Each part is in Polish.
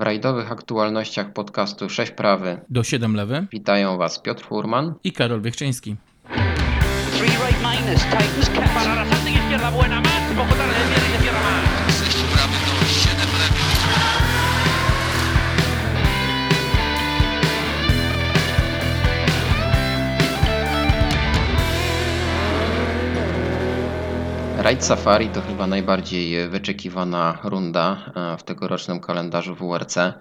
W rajdowych aktualnościach podcastu 6 prawy do 7 lewy witają Was Piotr Furman i Karol Wiechczyński. Three right minus, Titans Raid Safari to chyba najbardziej wyczekiwana runda e, w tegorocznym kalendarzu WRC. E,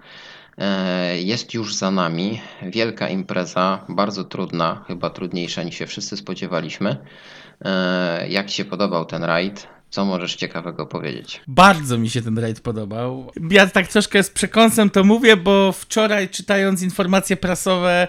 Jest już za nami wielka impreza, bardzo trudna, chyba trudniejsza niż się wszyscy spodziewaliśmy. E, Jak się podobał ten raid? Co możesz ciekawego powiedzieć? Bardzo mi się ten raid podobał. Ja tak troszkę z przekąsem to mówię, bo wczoraj czytając informacje prasowe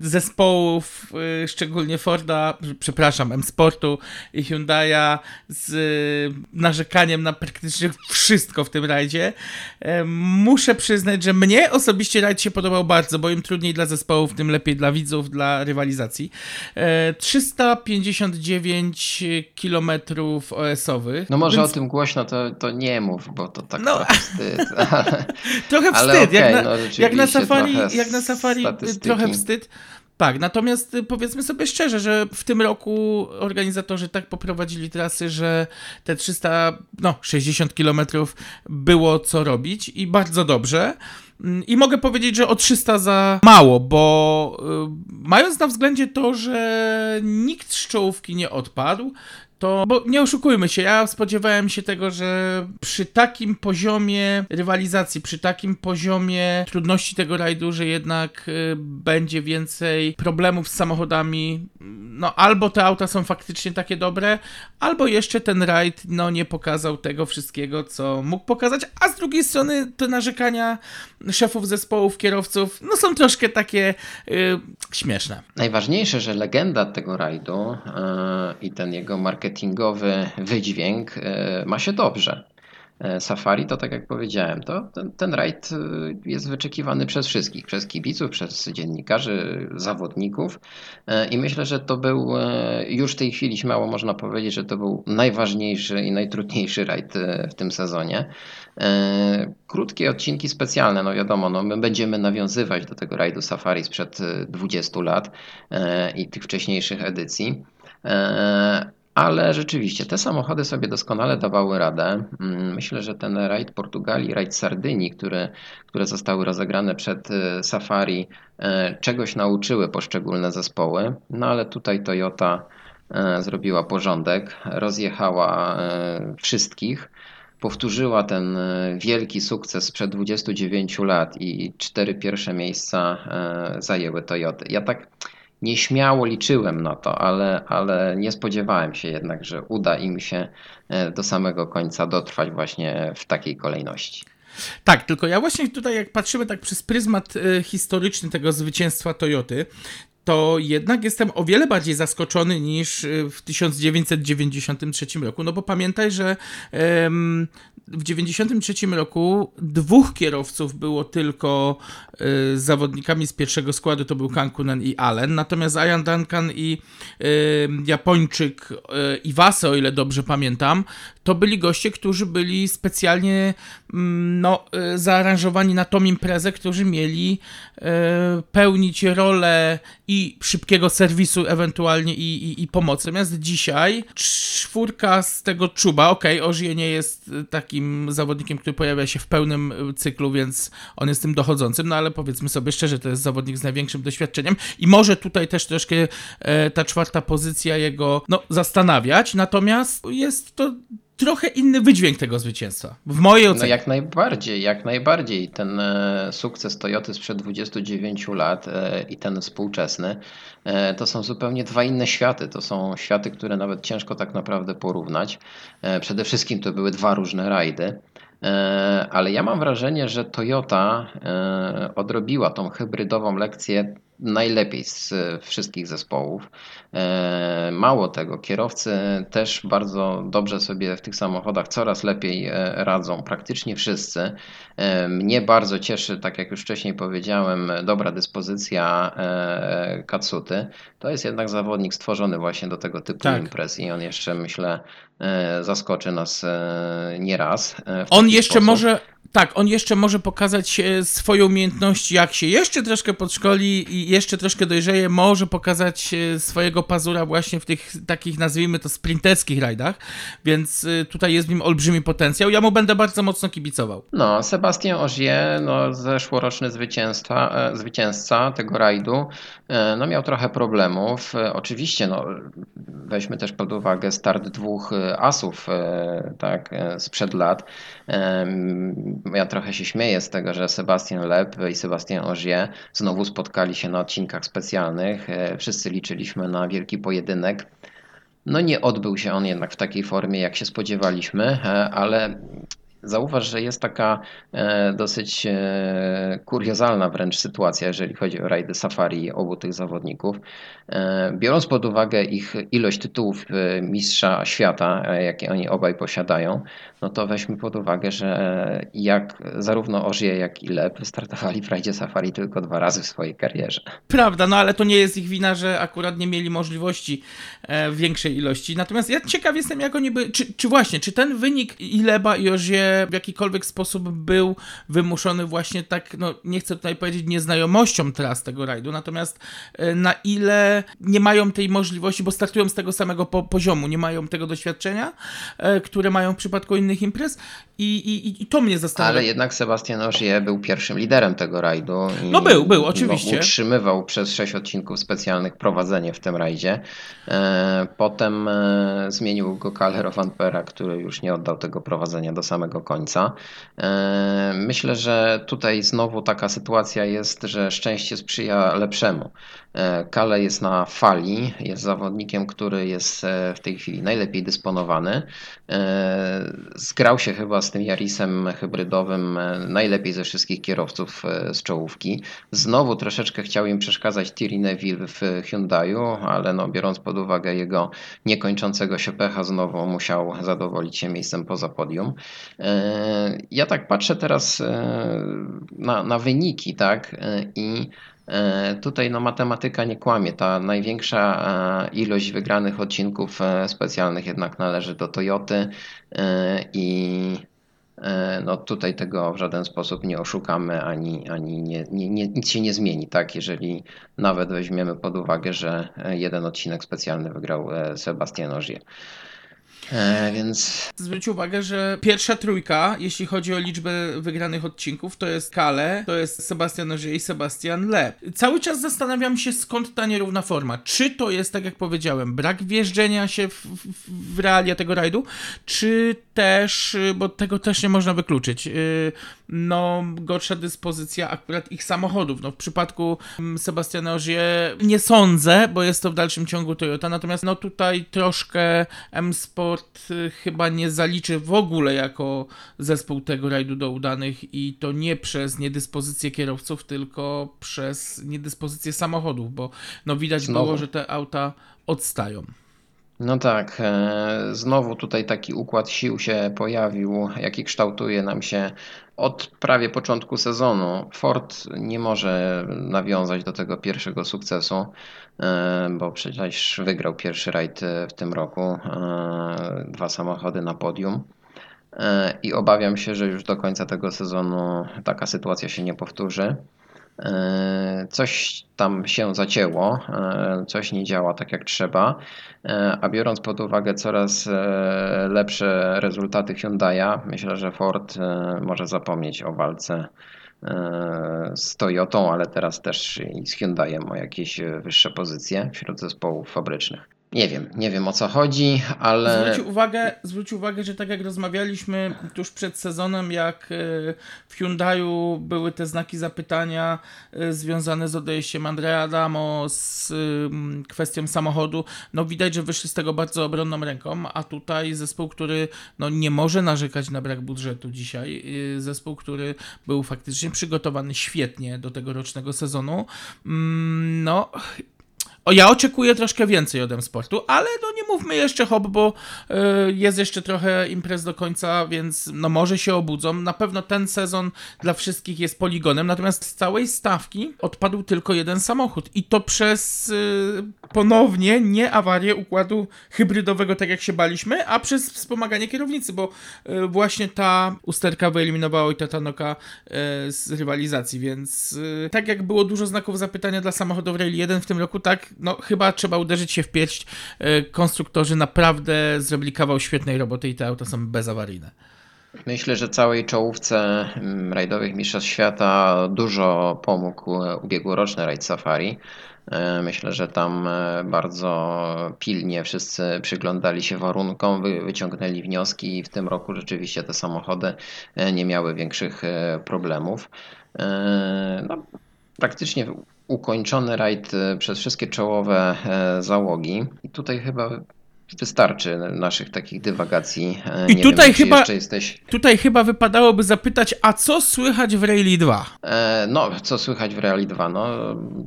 zespołów, y, szczególnie Forda, przepraszam, M-Sportu i Hyundai'a z y, narzekaniem na praktycznie wszystko w tym rajdzie, e, muszę przyznać, że mnie osobiście rajd się podobał bardzo, bo im trudniej dla zespołów, tym lepiej dla widzów, dla rywalizacji. E, 359 kilometrów OS-owych. No może więc o tym głośno to, to nie mów, bo to tak No. trochę wstyd. Ale, Trochę wstyd, jak, okej, na, no jak na safari, trochę jak na safari y, statystyki. trochę wstyd. Tak, natomiast y, powiedzmy sobie szczerze, że w tym roku organizatorzy tak poprowadzili trasy, że te 300, no 60 kilometrów było co robić i bardzo dobrze. Mm, I mogę powiedzieć, że o 300 za mało, bo y, mając na względzie to, że nikt z czołówki nie odpadł, to, bo nie oszukujmy się, ja spodziewałem się tego, że przy takim poziomie rywalizacji, przy takim poziomie trudności tego rajdu, że jednak y, będzie więcej problemów z samochodami. No, albo te auta są faktycznie takie dobre, albo jeszcze ten rajd no, nie pokazał tego wszystkiego, co mógł pokazać, a z drugiej strony te narzekania szefów zespołów, kierowców, no są troszkę takie y, śmieszne. Najważniejsze, że legenda tego rajdu e, i ten jego marketingowy wydźwięk e, ma się dobrze. E, Safari to tak jak powiedziałem, to ten, ten rajd e, jest wyczekiwany przez wszystkich, przez kibiców, przez dziennikarzy, zawodników i myślę, że to był już w tej chwili śmiało można powiedzieć, że to był najważniejszy i najtrudniejszy rajd w tym sezonie. Krótkie odcinki specjalne, no wiadomo, no my będziemy nawiązywać do tego rajdu Safari sprzed e, 20 lat i tych wcześniejszych edycji. Ale rzeczywiście te samochody sobie doskonale dawały radę. Mm, Myślę, że ten rajd Portugalii, rajd Sardynii, który, które zostały rozegrane przed e, Safari, e, czegoś nauczyły poszczególne zespoły. No ale tutaj Toyota e, zrobiła porządek, rozjechała e, wszystkich powtórzyła ten wielki sukces sprzed 29 lat i cztery pierwsze miejsca zajęły Toyoty. Ja tak nieśmiało liczyłem na to, ale, ale nie spodziewałem się jednak, że uda im się e, do samego końca dotrwać właśnie w takiej kolejności. Tak, tylko ja właśnie tutaj, jak patrzymy tak przez pryzmat y, historyczny tego zwycięstwa Toyoty, to jednak jestem o wiele bardziej zaskoczony niż y, w 1993 roku. No bo pamiętaj, że em, w 1993 roku dwóch kierowców było tylko y, zawodnikami z pierwszego składu, to był Kankunen i Allen, natomiast Ian Duncan i y, Japończyk y, Iwasa, o ile dobrze pamiętam, to byli goście, którzy byli specjalnie mm, no, y, zaaranżowani na tą imprezę, którzy mieli y, pełnić rolę i szybkiego serwisu ewentualnie i, i, i pomocy. Natomiast dzisiaj czwórka z tego czuba, okej, Ożie nie jest y, takim zawodnikiem, który pojawia się w pełnym cyklu, więc on jest tym dochodzącym, no ale powiedzmy sobie szczerze, to jest zawodnik z największym doświadczeniem i może tutaj też troszkę e, ta czwarta pozycja jego no, zastanawiać, natomiast jest to trochę inny wydźwięk tego zwycięstwa. W mojej No ocenie. jak najbardziej, jak najbardziej. Ten e, sukces Toyoty sprzed 29 lat e, i ten współczesny e, to są zupełnie dwa inne światy. To są światy, które nawet ciężko tak naprawdę porównać. Przede wszystkim to były dwa różne rajdy. Ale ja mam wrażenie, że Toyota odrobiła tą hybrydową lekcję najlepiej z wszystkich zespołów. E, Mało tego, kierowcy też bardzo dobrze sobie w tych samochodach coraz lepiej e, radzą, praktycznie wszyscy. E, Mnie bardzo cieszy, tak jak już wcześniej powiedziałem, dobra dyspozycja Katsuty. To jest jednak zawodnik stworzony właśnie do tego typu Tak. imprez i on jeszcze myślę zaskoczy nas nieraz. On jeszcze sposób. może Tak, on jeszcze może pokazać e, swoje umiejętności, jak się jeszcze troszkę podszkoli i jeszcze troszkę dojrzeje, może pokazać e, swojego pazura właśnie w tych takich, nazwijmy to, sprinterskich rajdach, więc e, tutaj jest w nim olbrzymi potencjał. Ja mu będę bardzo mocno kibicował. No, Sebastian Ogier, no, zeszłoroczny zwycięzca, zwycięzca tego rajdu, no, miał trochę problemów. E, Oczywiście, no, weźmy też pod uwagę start dwóch e, asów e, tak, e, sprzed lat. Ja trochę się śmieję z tego, że Sebastian Lep i Sebastian Ogier znowu spotkali się na odcinkach specjalnych. E, Wszyscy liczyliśmy na wielki pojedynek. No nie odbył się on jednak w takiej formie, jak się spodziewaliśmy, e, ale zauważ, że jest taka e, dosyć e, kuriozalna wręcz sytuacja, jeżeli chodzi o rajdy safari obu tych zawodników. E, Biorąc pod uwagę ich ilość tytułów e, mistrza świata, e, jakie oni obaj posiadają, no to weźmy pod uwagę, że e, jak zarówno Ożie, jak i Lep startowali w rajdzie safari tylko dwa razy w swojej karierze. Prawda, no ale to nie jest ich wina, że akurat nie mieli możliwości większej ilości. Natomiast ja ciekaw jestem, jak oni by. Czy, czy właśnie, czy ten wynik Ileba i W jakikolwiek sposób był wymuszony właśnie tak, no nie chcę tutaj powiedzieć nieznajomością tras tego rajdu, natomiast e, na ile nie mają tej możliwości, bo startują z tego samego po, poziomu, nie mają tego doświadczenia, e, które mają w przypadku innych imprez i, i, i to mnie zastanawia. Ale jednak Sebastian Ogier był pierwszym liderem tego rajdu. No był, był, oczywiście. No, utrzymywał przez sześć odcinków specjalnych prowadzenie w tym rajdzie. E, Potem zmienił go Kaller Vampera, który już nie oddał tego prowadzenia do samego końca. E, Myślę, że tutaj znowu taka sytuacja jest, że szczęście sprzyja lepszemu. E, Kale jest na fali, jest zawodnikiem, który jest e, w tej chwili najlepiej dysponowany. Zgrał się chyba z tym Yarisem hybrydowym najlepiej ze wszystkich kierowców z czołówki. Znowu troszeczkę chciał im przeszkadzać Thierry Neville w Hyundaiu, ale no, biorąc pod uwagę jego niekończącego się pecha, znowu musiał zadowolić się miejscem poza podium. E, Ja tak patrzę teraz e, na, na wyniki, tak, e, i Tutaj no, matematyka nie kłamie. Ta największa ilość wygranych odcinków specjalnych jednak należy do Toyoty i no, tutaj tego w żaden sposób nie oszukamy, ani, ani nie, nie, nie, nic się nie zmieni, tak? Jeżeli nawet weźmiemy pod uwagę, że jeden odcinek specjalny wygrał Sebastian Ogier. E, Więc Zwróć uwagę, że pierwsza trójka, jeśli chodzi o liczbę wygranych odcinków, to jest Kale, to jest Sebastian Ogier i Sebastian Le. Cały czas zastanawiam się, skąd ta nierówna forma. Czy to jest, tak jak powiedziałem, brak wjeżdżenia się w, w, w realia tego rajdu, czy też, y, bo tego też nie można wykluczyć, y, no gorsza dyspozycja akurat ich samochodów. No w przypadku mm, Sebastiana Ogier nie sądzę, bo jest to w dalszym ciągu Toyota, natomiast no tutaj troszkę M-Sport y, chyba nie zaliczy w ogóle jako zespół tego rajdu do udanych i to nie przez niedyspozycję kierowców, tylko przez niedyspozycję samochodów, bo no widać Znowu. było, że te auta odstają. No tak, e, znowu tutaj taki układ sił się pojawił, jaki kształtuje nam się od prawie początku sezonu. Ford nie może nawiązać do tego pierwszego sukcesu, bo przecież wygrał pierwszy rajd e, w tym roku, e, dwa samochody na podium. E, I obawiam się, że już do końca tego sezonu taka sytuacja się nie powtórzy. Coś tam się zacięło, coś nie działa tak jak trzeba, a biorąc pod uwagę coraz lepsze rezultaty Hyundai'a, myślę, że Ford może zapomnieć o walce z Toyotą, ale teraz też i z Hyundaiem o jakieś e, wyższe pozycje wśród zespołów fabrycznych. Nie wiem, nie wiem o co chodzi, ale Zwróć uwagę, zwróć uwagę, że tak jak rozmawialiśmy tuż przed sezonem, jak e, w Hyundaiu były te znaki zapytania e, związane z odejściem Andrea Adamo, z ym, kwestią samochodu, no widać, że wyszli z tego bardzo obronną ręką, a tutaj zespół, który no, nie może narzekać na brak budżetu dzisiaj, y, zespół, który był faktycznie przygotowany świetnie do tegorocznego sezonu, Mm, no O, ja oczekuję troszkę więcej od M-Sportu, ale no nie mówmy jeszcze hop, bo y, jest jeszcze trochę imprez do końca, więc no może się obudzą. Na pewno ten sezon dla wszystkich jest poligonem, natomiast z całej stawki odpadł tylko jeden samochód i to przez y, ponownie nie awarię układu hybrydowego, tak jak się baliśmy, a przez wspomaganie kierownicy, bo y, właśnie ta usterka wyeliminowała i Tanoka y, z rywalizacji, więc y, tak jak było dużo znaków zapytania dla samochodów Rail 1 w tym roku, tak no chyba trzeba uderzyć się w pierś. Y, Konstruktorzy naprawdę zrobili kawał świetnej roboty i te auta są bezawaryjne. Myślę, że całej czołówce mm, rajdowych mistrzostw świata dużo pomógł e, ubiegłoroczny rajd Safari. E, Myślę, że tam e, bardzo pilnie wszyscy przyglądali się warunkom, wy- wyciągnęli wnioski i w tym roku rzeczywiście te samochody e, nie miały większych e, problemów. E, No, praktycznie ukończony rajd e, przez wszystkie czołowe e, załogi i tutaj chyba wystarczy naszych takich dywagacji. E, I Nie tutaj wiem, chyba- jeszcze jesteś Tutaj chyba wypadałoby zapytać, a co słychać w Rally 2? E, No, co słychać w Reali 2? No,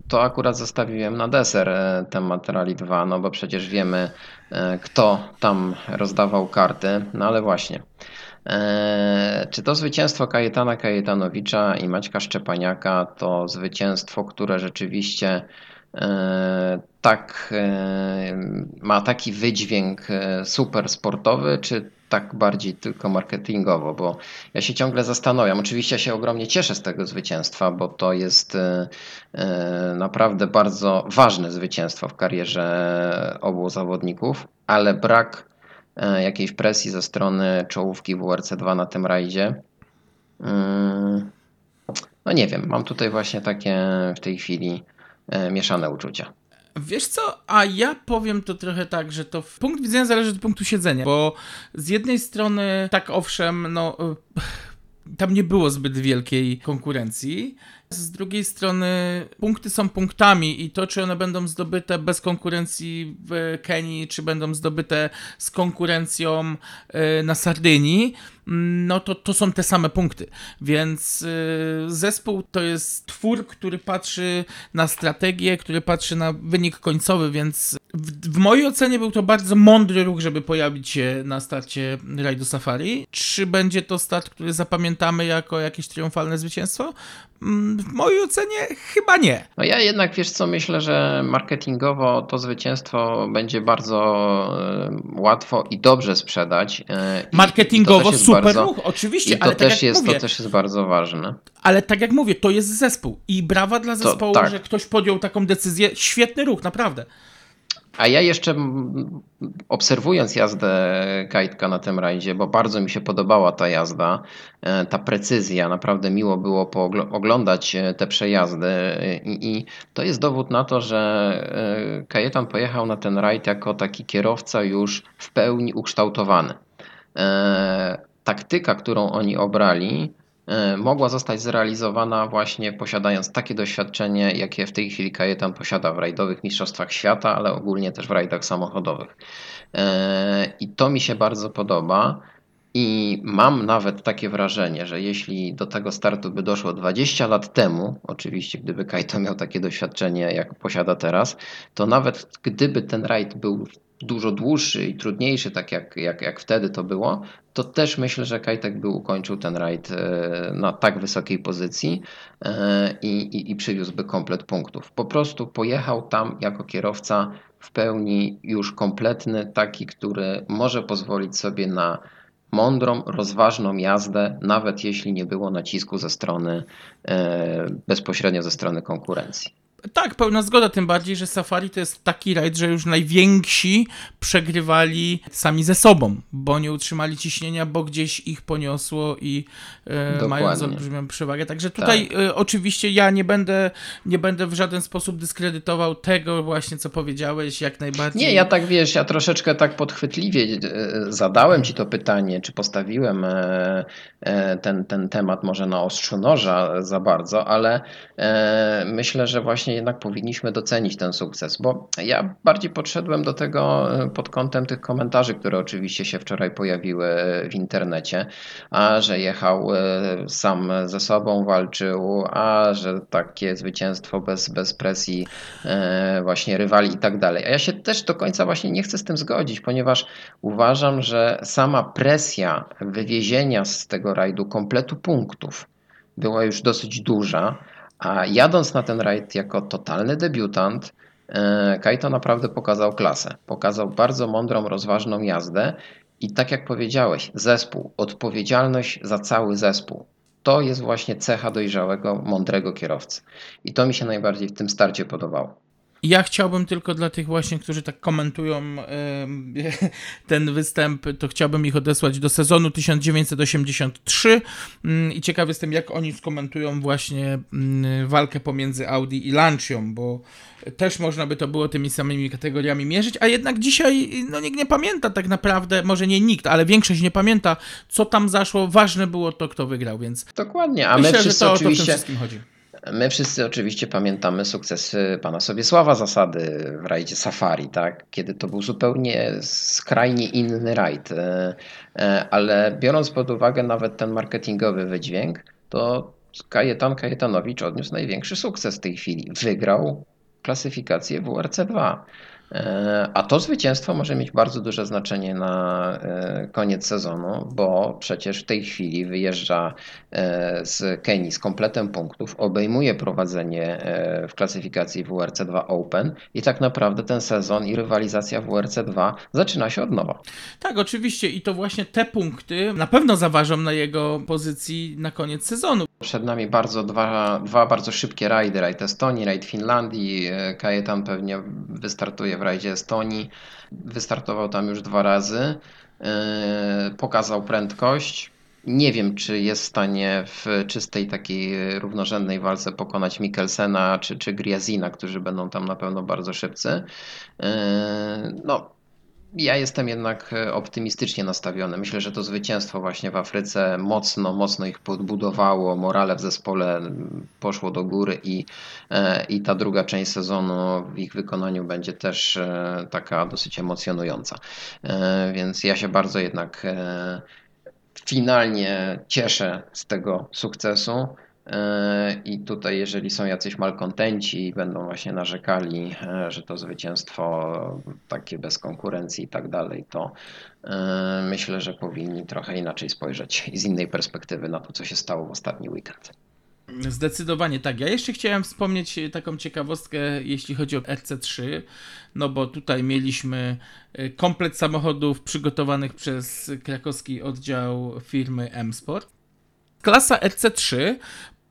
to akurat zostawiłem na deser temat Reali 2, no bo przecież wiemy, kto tam rozdawał karty, no ale właśnie. E, Czy to zwycięstwo Kajetana Kajetanowicza i Maćka Szczepaniaka to zwycięstwo, które rzeczywiście e, tak e, ma taki wydźwięk e, super sportowy, czy tak bardziej tylko marketingowo? Bo ja się ciągle zastanawiam. Oczywiście się ogromnie cieszę z tego zwycięstwa, bo to jest e, e, naprawdę bardzo ważne zwycięstwo w karierze obu zawodników, ale brak jakiejś presji ze strony czołówki WRC2 na tym rajdzie. Mm, No nie wiem, mam tutaj właśnie takie w tej chwili e, mieszane uczucia. Wiesz co, a ja powiem to trochę tak, że to punkt widzenia zależy od punktu siedzenia, bo z jednej strony, tak owszem, no y, tam nie było zbyt wielkiej konkurencji, z drugiej strony punkty są punktami i to, czy one będą zdobyte bez konkurencji w Kenii, czy będą zdobyte z konkurencją y, na Sardynii, mm, no to to są te same punkty. Więc y, zespół to jest twór, który patrzy na strategię, który patrzy na wynik końcowy, więc w, w mojej ocenie był to bardzo mądry ruch, żeby pojawić się na starcie rajdu Safari. Czy będzie to start, który zapamiętamy jako jakieś triumfalne zwycięstwo? Mm, W mojej ocenie chyba nie. No ja jednak wiesz co, myślę, że marketingowo to zwycięstwo będzie bardzo e, łatwo i dobrze sprzedać. e, i- to Marketingowo super bardzo- ruch, oczywiście, I to ale tak też, jest, mówię, to też jest bardzo ważne. ale tak jak mówię, to jest zespół i brawa dla To zespołu, tak. że ktoś podjął taką decyzję. Świetny ruch, naprawdę. A ja jeszcze obserwując jazdę Kajtka na tym rajdzie, bo bardzo mi się podobała ta jazda, e, ta precyzja, naprawdę miło było oglądać e, te przejazdy e, i, i to jest dowód na to, że Kajetan pojechał na ten rajd jako taki kierowca już w pełni ukształtowany. Taktyka, którą oni obrali, mogła zostać zrealizowana właśnie posiadając takie doświadczenie, jakie w tej chwili Kajetan posiada w rajdowych mistrzostwach świata, ale ogólnie też w rajdach samochodowych. E, I to mi się bardzo podoba. I mam nawet takie wrażenie, że jeśli do tego startu by doszło 20 lat temu, oczywiście gdyby Kaito miał takie doświadczenie, jak posiada teraz, to nawet gdyby ten rajd był dużo dłuższy i trudniejszy, tak jak, jak, jak wtedy to było, to też myślę, że Kajtek by ukończył ten rajd e, na tak wysokiej pozycji e, i, i, i przywiózłby komplet punktów. Po prostu pojechał tam jako kierowca w pełni już kompletny, taki, który może pozwolić sobie na mądrą, rozważną jazdę, nawet jeśli nie było nacisku ze strony e, bezpośrednio ze strony konkurencji. Tak, pełna zgoda, tym bardziej, że Safari to jest taki rajd, że już najwięksi przegrywali sami ze sobą, bo nie utrzymali ciśnienia, bo gdzieś ich poniosło i e, mając olbrzymią przewagę. Także tutaj e, oczywiście ja nie będę, nie będę w żaden sposób dyskredytował tego właśnie, co powiedziałeś, jak najbardziej. Nie, ja tak wiesz, ja troszeczkę tak podchwytliwie e, zadałem ci to pytanie, czy postawiłem e, e, ten, ten temat może na ostrzu noża za bardzo, ale e, myślę, że właśnie właśnie jednak powinniśmy docenić ten sukces, bo ja bardziej podszedłem do tego e, pod kątem tych komentarzy, które oczywiście się wczoraj pojawiły w internecie, a że jechał e, sam ze sobą, walczył, a że takie zwycięstwo bez, bez presji e, właśnie rywali i tak dalej. A ja się też do końca właśnie nie chcę z tym zgodzić, ponieważ uważam, że sama presja wywiezienia z tego rajdu kompletu punktów była już dosyć duża, a jadąc na ten rajd jako totalny debiutant, e, Kaito naprawdę pokazał klasę. Pokazał bardzo mądrą, rozważną jazdę i tak jak powiedziałeś, zespół, odpowiedzialność za cały zespół. To jest właśnie cecha dojrzałego, mądrego kierowcy. I to mi się najbardziej w tym starcie podobało. Ja chciałbym tylko dla tych właśnie, którzy tak komentują em, ten występ, to chciałbym ich odesłać do sezonu 1983 mm, i ciekawy jestem, jak oni skomentują właśnie mm, walkę pomiędzy Audi i Lancią, bo też można by to było tymi samymi kategoriami mierzyć, a jednak dzisiaj no nikt nie pamięta tak naprawdę, może nie nikt, ale większość nie pamięta, co tam zaszło. Ważne było to, kto wygrał, więc Dokładnie, a myślę, my że wszyscy to, to oczywiście wszystkim chodzi. My wszyscy oczywiście pamiętamy sukcesy pana Sobiesława Zasady w rajdzie Safari, tak? kiedy to był zupełnie skrajnie inny rajd. E, e, Ale biorąc pod uwagę nawet ten marketingowy wydźwięk, to Kajetan Kajetanowicz odniósł największy sukces w tej chwili. Wygrał klasyfikację WRC2. E, A to zwycięstwo może mieć bardzo duże znaczenie na e, koniec sezonu, bo przecież w tej chwili wyjeżdża e, z Kenii z kompletem punktów, obejmuje prowadzenie w klasyfikacji WRC2 Open i tak naprawdę ten sezon i rywalizacja WRC2 zaczyna się od nowa. Tak, oczywiście i to właśnie te punkty na pewno zaważą na jego pozycji na koniec sezonu. Przed nami bardzo dwa, dwa bardzo szybkie rajdy, rajd Estonii, rajd Finlandii. Kajetan pewnie wystartuje w rajdzie Estonii. Wystartował tam już dwa razy. E, Pokazał prędkość. Nie wiem, czy jest w stanie w czystej takiej równorzędnej walce pokonać Mikkelsena czy, czy Griazina, którzy będą tam na pewno bardzo szybcy. E, No, ja jestem jednak e, optymistycznie nastawiony. Myślę, że to zwycięstwo właśnie w Afryce mocno, mocno ich podbudowało. Morale w zespole poszło do góry i, e, i ta druga część sezonu w ich wykonaniu będzie też e, taka dosyć emocjonująca. Więc ja się bardzo jednak finalnie cieszę z tego sukcesu. E, I tutaj, jeżeli są jacyś malkontenci i będą właśnie narzekali, e, że to zwycięstwo takie bez konkurencji i tak dalej, to e, myślę, że powinni trochę inaczej spojrzeć i z innej perspektywy na to, co się stało w ostatni weekend. Zdecydowanie tak. Ja jeszcze chciałem wspomnieć taką ciekawostkę, jeśli chodzi o RC3, no bo tutaj mieliśmy komplet samochodów przygotowanych przez krakowski oddział firmy M-Sport. Klasa RC3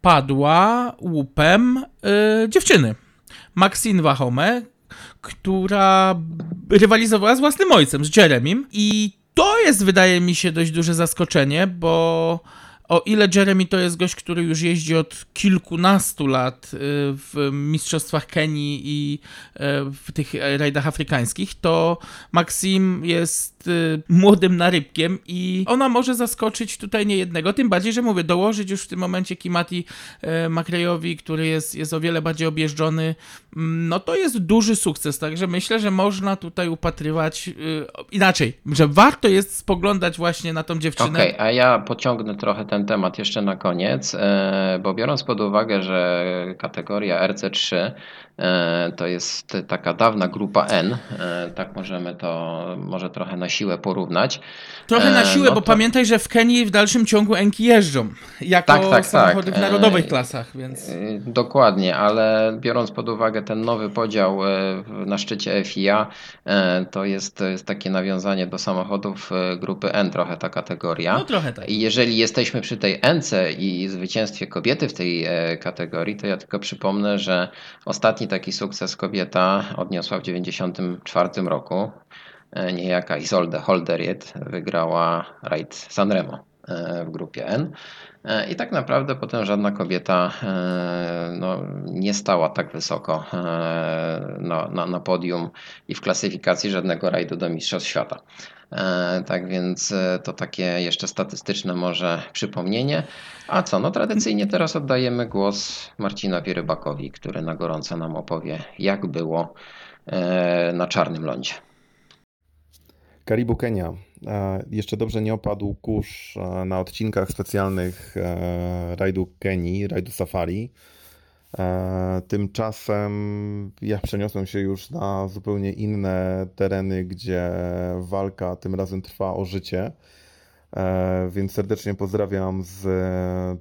padła łupem e, dziewczyny. Maxine Wahome, która rywalizowała z własnym ojcem, z Jeremim. I to jest, wydaje mi się, dość duże zaskoczenie, bo o ile Jeremy to jest gość, który już jeździ od kilkunastu lat y, w mistrzostwach Kenii i y, w tych rajdach afrykańskich, to Maxim jest y, młodym narybkiem i ona może zaskoczyć tutaj niejednego, tym bardziej, że mówię, dołożyć już w tym momencie Kimati Makrejowi, który jest, jest o wiele bardziej objeżdżony, mm, no to jest duży sukces, także myślę, że można tutaj upatrywać inaczej, że warto jest spoglądać właśnie na tą dziewczynę. Okej, a ja pociągnę trochę ten temat jeszcze na koniec, e, bo biorąc pod uwagę, że kategoria RC3 e, to jest taka dawna grupa N, e, tak możemy to może trochę na siłę porównać. Trochę na E, siłę, no bo to- pamiętaj, że w Kenii w dalszym ciągu Enki jeżdżą. Jako Tak, tak, samochody tak. w narodowych E, klasach, więc. Dokładnie, ale biorąc pod uwagę ten nowy podział e, na szczycie FIA, e, to jest, to jest takie nawiązanie do samochodów e, grupy N, trochę ta kategoria. No trochę tak. I jeżeli jesteśmy przy tej NC i zwycięstwie kobiety w tej e, kategorii, to ja tylko przypomnę, że ostatni taki sukces kobieta odniosła w 1994 roku. E, Niejaka Isolde Holderiet wygrała rajd Sanremo. e, w grupie N. E, I tak naprawdę potem żadna kobieta e, no, nie stała tak wysoko e, na, na, na podium i w klasyfikacji żadnego rajdu do Mistrzostw Świata. Tak więc to takie jeszcze statystyczne może przypomnienie. A co, no tradycyjnie teraz oddajemy głos Marcinowi Rybakowi, który na gorąco nam opowie, jak było na Czarnym Lądzie. Karibu Kenia. E, Jeszcze dobrze nie opadł kurz e, na odcinkach specjalnych e, rajdu Kenii, rajdu Safari. Tymczasem ja przeniosłem się już na zupełnie inne tereny, gdzie walka tym razem trwa o życie. Więc serdecznie pozdrawiam z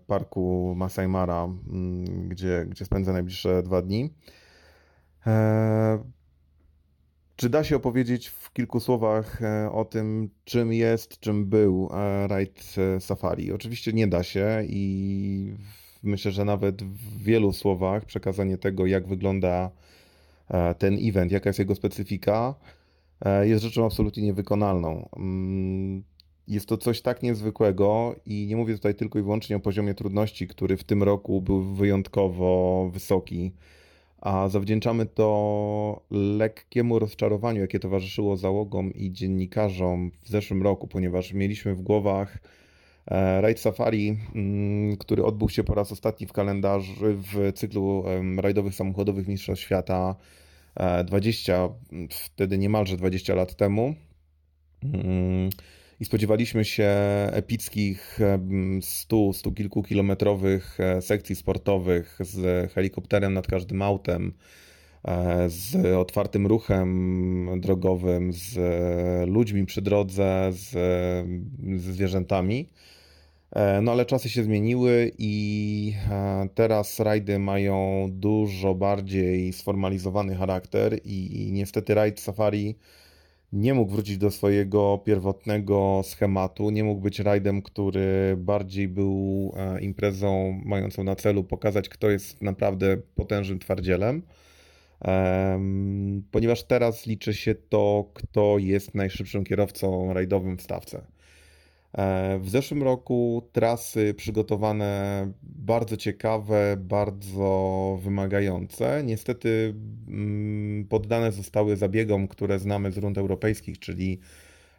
parku Masai Mara, gdzie, gdzie spędzę najbliższe dwa dni. Czy da się opowiedzieć w kilku słowach e, o tym, czym jest, czym był e, rajd e, Safari? Oczywiście nie da się i myślę, że nawet w wielu słowach przekazanie tego, jak wygląda ten event, jaka jest jego specyfika, jest rzeczą absolutnie niewykonalną. Mm, Jest to coś tak niezwykłego i nie mówię tutaj tylko i wyłącznie o poziomie trudności, który w tym roku był wyjątkowo wysoki a zawdzięczamy to lekkiemu rozczarowaniu, jakie towarzyszyło załogom i dziennikarzom w zeszłym roku, ponieważ mieliśmy w głowach e, rajd Safari, mm, który odbył się po raz ostatni w kalendarzu, w cyklu rajdowych samochodowych Mistrzostw Świata e, 20, wtedy niemalże 20 lat temu. I spodziewaliśmy się epickich em, 100, 100 kilku kilometrowych e, sekcji sportowych z helikopterem nad każdym autem, e, z otwartym ruchem drogowym, z e, ludźmi przy drodze, z, ze zwierzętami. No ale czasy się zmieniły i teraz rajdy mają dużo bardziej sformalizowany charakter i, i niestety rajd Safari nie mógł wrócić do swojego pierwotnego schematu, nie mógł być rajdem, który bardziej był e, imprezą mającą na celu pokazać, kto jest naprawdę potężnym twardzielem. Em, ponieważ teraz liczy się to, kto jest najszybszym kierowcą rajdowym w stawce. E, W zeszłym roku trasy przygotowane bardzo ciekawe, bardzo wymagające. Niestety mm, poddane zostały zabiegom, które znamy z rund europejskich, czyli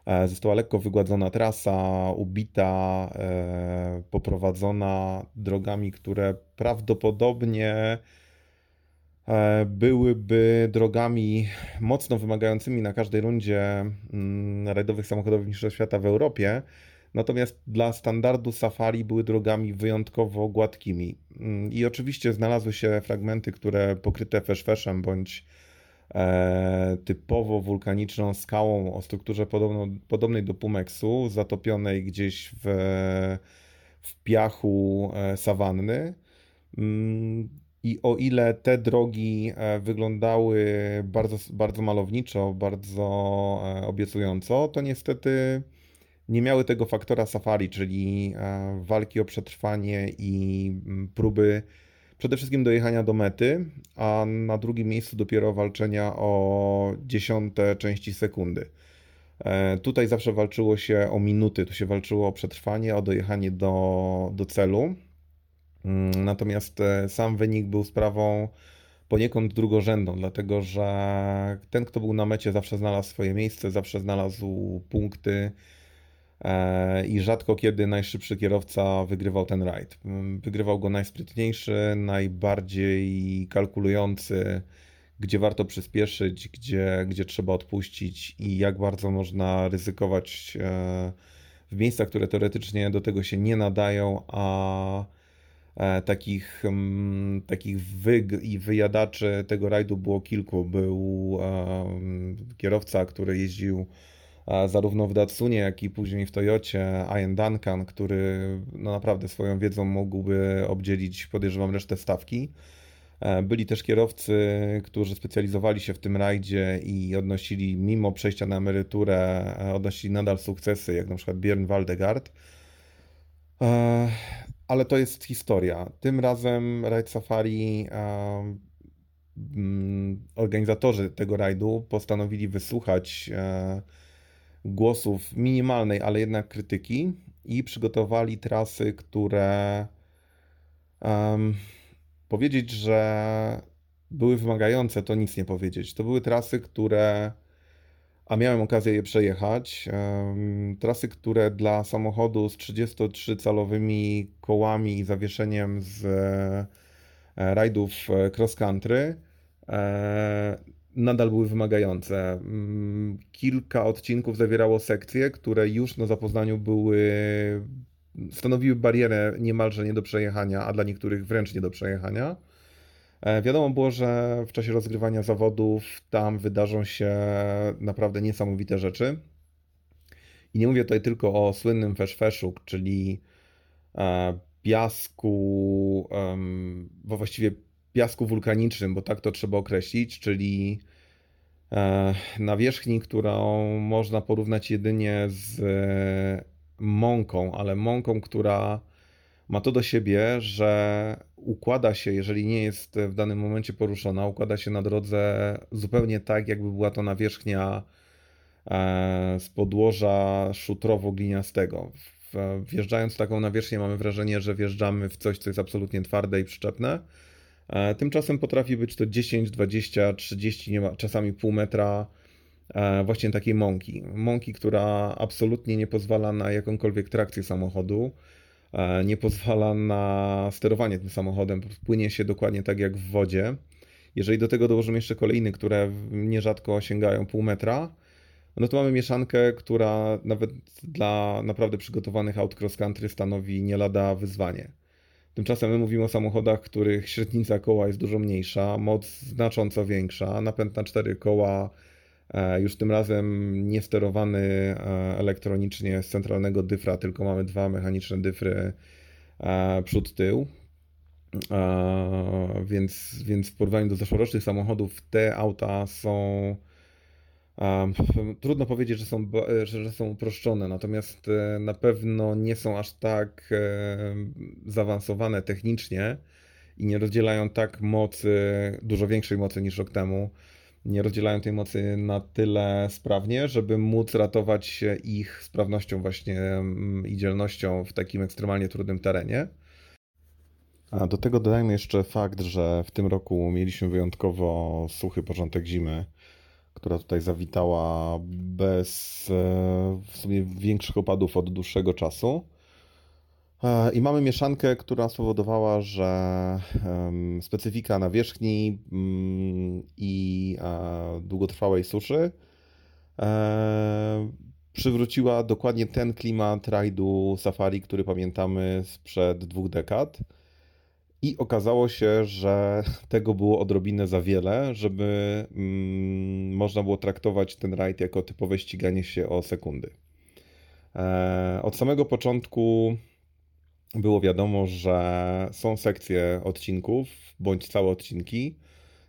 e, została lekko wygładzona trasa, ubita, e, poprowadzona drogami, które prawdopodobnie byłyby drogami mocno wymagającymi na każdej rundzie mm, rajdowych samochodowych Mistrzostw Świata w Europie. Natomiast dla standardu safari były drogami wyjątkowo gładkimi. Mm, I oczywiście znalazły się fragmenty, które pokryte feszfeszem bądź e, typowo wulkaniczną skałą o strukturze podobno, podobnej do Pumeksu, zatopionej gdzieś w, w piachu e, sawanny. Mm, I o ile te drogi e, wyglądały bardzo, bardzo malowniczo, bardzo e, obiecująco, to niestety nie miały tego faktora safari, czyli e, walki o przetrwanie i mm, próby przede wszystkim dojechania do mety, a na drugim miejscu dopiero walczenia o dziesiąte części sekundy. E, Tutaj zawsze walczyło się o minuty, tu się walczyło o przetrwanie, o dojechanie do, do celu. Mm, Natomiast e, sam wynik był sprawą poniekąd drugorzędną, dlatego że ten, kto był na mecie, zawsze znalazł swoje miejsce, zawsze znalazł punkty i rzadko kiedy najszybszy kierowca wygrywał ten rajd. Mm, Wygrywał go najsprytniejszy, najbardziej kalkulujący, gdzie warto przyspieszyć, gdzie, gdzie trzeba odpuścić i jak bardzo można ryzykować e, w miejscach, które teoretycznie do tego się nie nadają, a e, takich, mm, takich wyg i wyjadaczy tego rajdu było kilku. Był kierowca, który jeździł e, zarówno w Datsunie, jak i później w Toyocie, Ian Duncan, który no naprawdę swoją wiedzą mógłby obdzielić, podejrzewam, resztę stawki. E, Byli też kierowcy, którzy specjalizowali się w tym rajdzie i odnosili, mimo przejścia na emeryturę, e, odnosili nadal sukcesy, jak na przykład Björn Waldegard. E, Ale to jest historia. Tym razem Rajd Safari, mm, organizatorzy tego rajdu postanowili wysłuchać głosów minimalnej, ale jednak krytyki i przygotowali trasy, które em, powiedzieć, że były wymagające, to nic nie powiedzieć. To były trasy, które, a miałem okazję je przejechać, em, trasy, które dla samochodu z 33-calowymi kołami i zawieszeniem z e, rajdów e, cross country e, nadal były wymagające. Mm, Kilka odcinków zawierało sekcje, które już na zapoznaniu były, stanowiły barierę niemalże nie do przejechania, a dla niektórych wręcz nie do przejechania. E, Wiadomo było, że w czasie rozgrywania zawodów tam wydarzą się naprawdę niesamowite rzeczy. I nie mówię tutaj tylko o słynnym feszfeszu, czyli e, piasku, bo właściwie piasku wulkanicznym, bo tak to trzeba określić, czyli e, nawierzchni, którą można porównać jedynie z e, mąką, ale mąką, która ma to do siebie, że układa się, jeżeli nie jest w danym momencie poruszona, układa się na drodze zupełnie tak, jakby była to nawierzchnia e, z podłoża szutrowo-gliniastego. Wjeżdżając taką nawierzchnię mamy wrażenie, że wjeżdżamy w coś, co jest absolutnie twarde i przyczepne. E, Tymczasem potrafi być to 10, 20, 30, nie ma, czasami pół metra e, właśnie takiej mąki. Mąki, która absolutnie nie pozwala na jakąkolwiek trakcję samochodu, e, nie pozwala na sterowanie tym samochodem. Płynie się dokładnie tak jak w wodzie. Jeżeli do tego dołożymy jeszcze kolejny, które nierzadko sięgają pół metra, no to mamy mieszankę, która nawet dla naprawdę przygotowanych aut cross country stanowi nie lada wyzwanie. Tymczasem my mówimy o samochodach, których średnica koła jest dużo mniejsza, moc znacząco większa, napęd na cztery koła, e, już tym razem nie sterowany e, elektronicznie z centralnego dyfra, tylko mamy dwa mechaniczne dyfry e, przód-tył. E, Więc, więc w porównaniu do zeszłorocznych samochodów te auta są trudno powiedzieć, że są, że, są uproszczone, natomiast e, na pewno nie są aż tak e, zaawansowane technicznie i nie rozdzielają tak mocy, dużo większej mocy niż rok temu. Nie rozdzielają tej mocy na tyle sprawnie, żeby móc ratować się ich sprawnością właśnie i dzielnością w takim ekstremalnie trudnym terenie. A do tego dodajmy jeszcze fakt, że w tym roku mieliśmy wyjątkowo suchy początek zimy która tutaj zawitała bez e, w sumie większych opadów od dłuższego czasu. E, I mamy mieszankę, która spowodowała, że specyfika nawierzchni mm, i e, długotrwałej suszy przywróciła dokładnie ten klimat rajdu safari, który pamiętamy sprzed dwóch dekad. I okazało się, że tego było odrobinę za wiele, żeby mm, można było traktować ten rajd jako typowe ściganie się o sekundy. E, od samego początku było wiadomo, że są sekcje odcinków, bądź całe odcinki,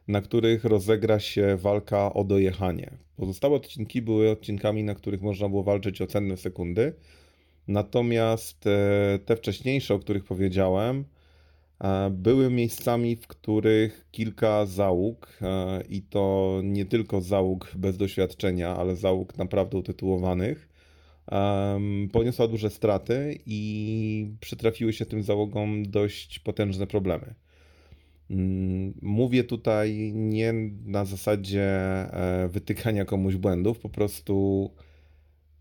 na których rozegra się walka o dojechanie. Pozostałe odcinki były odcinkami, na których można było walczyć o cenne sekundy. Natomiast e, te wcześniejsze, o których powiedziałem, były miejscami, w których kilka załóg, e, i to nie tylko załóg bez doświadczenia, ale załóg naprawdę utytułowanych, poniosła duże straty i przytrafiły się tym załogom dość potężne problemy. Mm, Mówię tutaj nie na zasadzie e, wytykania komuś błędów, po prostu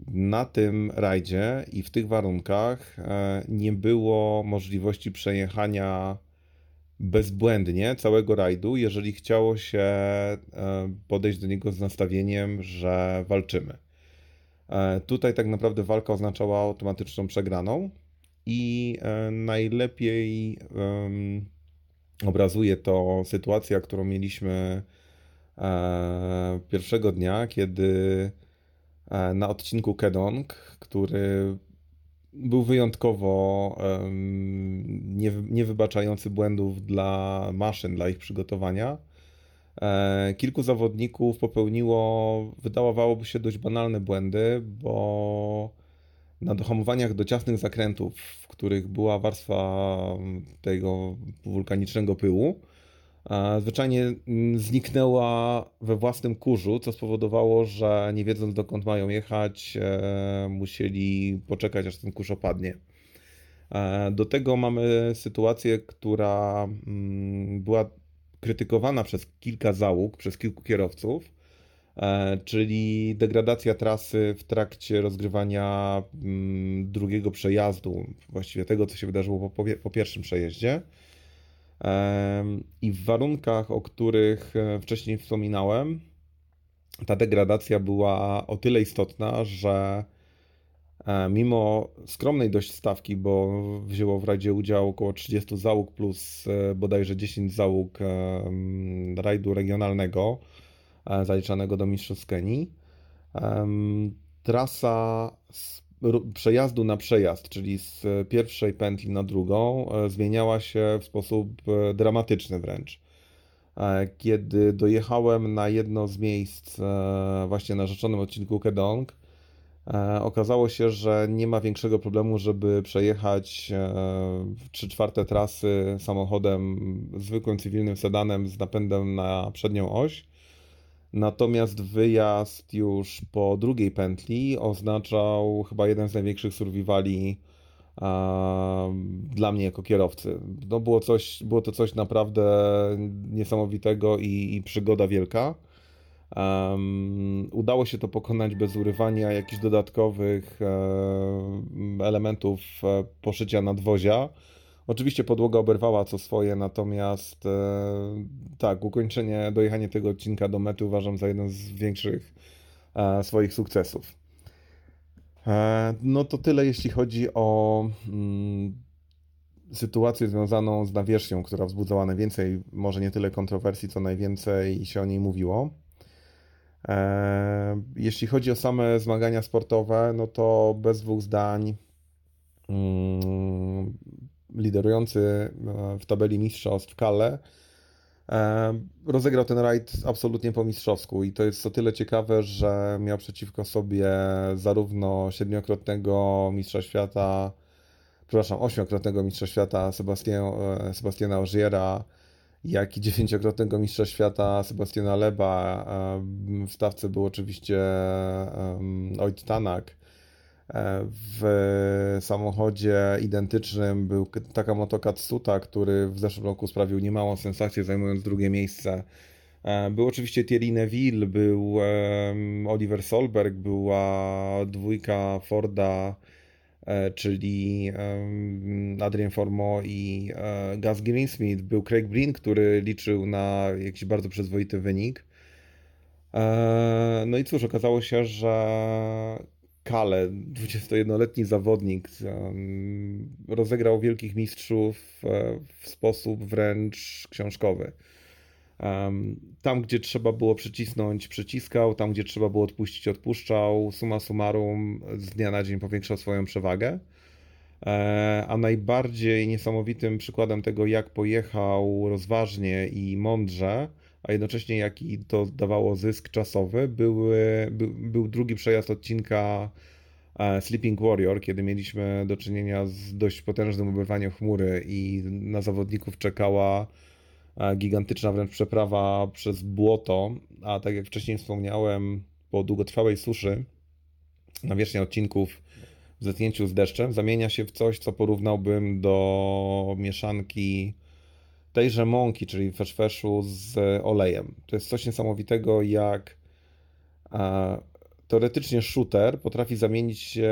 na tym rajdzie i w tych warunkach e, nie było możliwości przejechania bezbłędnie całego rajdu, jeżeli chciało się e, podejść do niego z nastawieniem, że walczymy. E, Tutaj tak naprawdę walka oznaczała automatyczną przegraną i najlepiej obrazuje to sytuacja, którą mieliśmy pierwszego dnia, kiedy na odcinku Kedong, który był wyjątkowo nie, niewybaczający błędów dla maszyn, dla ich przygotowania. E, Kilku zawodników popełniło, wydawałoby się, dość banalne błędy, bo na dohamowaniach do ciasnych zakrętów, w których była warstwa tego wulkanicznego pyłu, e, zwyczajnie mm, zniknęła we własnym kurzu, co spowodowało, że nie wiedząc dokąd mają jechać, e, musieli poczekać aż ten kurz opadnie. E, Do tego mamy sytuację, która mm, była krytykowana przez kilka załóg, przez kilku kierowców, e, czyli degradacja trasy w trakcie rozgrywania mm, drugiego przejazdu, właściwie tego, co się wydarzyło po, po pierwszym przejeździe. I w warunkach, o których e, wcześniej wspominałem, ta degradacja była o tyle istotna, że e, mimo skromnej dość stawki, bo wzięło w rajdzie udział około 30 załóg plus e, bodajże 10 załóg rajdu regionalnego zaliczanego do Mistrzostw Kenii, trasa z przejazdu na przejazd, czyli z pierwszej pętli na drugą, e, zmieniała się w sposób e, dramatyczny wręcz. E, Kiedy dojechałem na jedno z miejsc właśnie na rzeczonym odcinku Kedong, okazało się, że nie ma większego problemu, żeby przejechać 3 czwarte trasy samochodem zwykłym cywilnym sedanem z napędem na przednią oś. Natomiast wyjazd już po drugiej pętli oznaczał chyba jeden z największych survivali dla mnie jako kierowcy. No było, coś, było to coś naprawdę niesamowitego i, i przygoda wielka. Udało się to pokonać bez urywania jakichś dodatkowych e, elementów poszycia nadwozia. Oczywiście podłoga oberwała co swoje, natomiast e, tak, ukończenie, dojechanie tego odcinka do mety uważam za jeden z większych e, swoich sukcesów. E, no to tyle, jeśli chodzi o mm, sytuację związaną z nawierzchnią, która wzbudzała najwięcej, może nie tyle kontrowersji, co najwięcej się o niej mówiło. Jeśli chodzi o same zmagania sportowe, no to bez dwóch zdań mm, liderujący e, w tabeli mistrzostw Kalle e, rozegrał ten rajd absolutnie po mistrzowsku i to jest o tyle ciekawe, że miał przeciwko sobie zarówno siedmiokrotnego mistrza świata, przepraszam, ośmiokrotnego mistrza świata Sebastian, e, Sebastiana Ogiera, jak i dziewięciokrotnego mistrza świata Sebastiana Leba. W stawce był oczywiście Oit Tanak. E, W samochodzie identycznym był K- Takamoto Katsuta, który w zeszłym roku sprawił niemałą sensację, zajmując drugie miejsce. E, Był oczywiście Thierry Neville, był Oliver Solberg, była dwójka Forda, e, czyli em, Adrien Formeau i Gus Greensmith. Był Craig Breen, który liczył na jakiś bardzo przyzwoity wynik. No i cóż, okazało się, że Kale, 21-letni zawodnik, rozegrał wielkich mistrzów e, w sposób wręcz książkowy. Tam, gdzie trzeba było przycisnąć, przyciskał, tam, gdzie trzeba było odpuścić, odpuszczał. Summa summarum, z dnia na dzień powiększał swoją przewagę. E, A najbardziej niesamowitym przykładem tego, jak pojechał rozważnie i mądrze, a jednocześnie jaki to dawało zysk czasowy, były, był, był drugi przejazd odcinka e, Sleeping Warrior, kiedy mieliśmy do czynienia z dość potężnym obywaniem chmury i na zawodników czekała e, gigantyczna wręcz przeprawa przez błoto, a tak jak wcześniej wspomniałem, po długotrwałej suszy nawierzchnia odcinków w zetknięciu z deszczem zamienia się w coś, co porównałbym do mieszanki tejże mąki, czyli feszfeszu z olejem. To jest coś niesamowitego, jak e, teoretycznie shooter potrafi zamienić się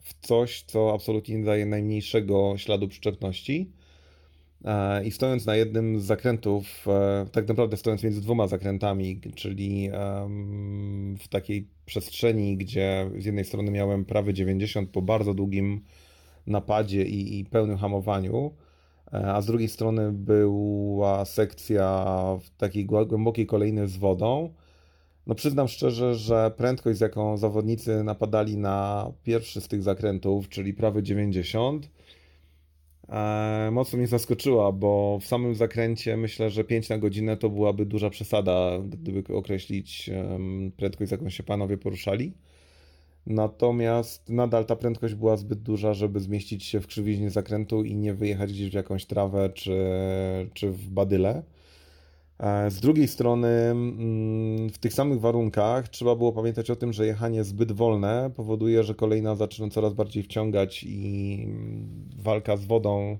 w coś, co absolutnie nie daje najmniejszego śladu przyczepności. E, I stojąc na jednym z zakrętów, e, tak naprawdę stojąc między dwoma zakrętami, czyli w takiej przestrzeni, gdzie z jednej strony miałem prawy 90 po bardzo długim napadzie i, i pełnym hamowaniu, e, a z drugiej strony była sekcja w takiej głę- głębokiej kolejny z wodą. No przyznam szczerze, że prędkość, z jaką zawodnicy napadali na pierwszy z tych zakrętów, czyli prawy 90, e, mocno mnie zaskoczyła, bo w samym zakręcie myślę, że 5 na godzinę to byłaby duża przesada, gdyby określić prędkość, z jaką się panowie poruszali. Natomiast nadal ta prędkość była zbyt duża, żeby zmieścić się w krzywiźnie zakrętu i nie wyjechać gdzieś w jakąś trawę czy, czy w badyle. E, Z drugiej strony, mm, w tych samych warunkach trzeba było pamiętać o tym, że jechanie zbyt wolne powoduje, że kolejna zaczyna coraz bardziej wciągać i mm, walka z wodą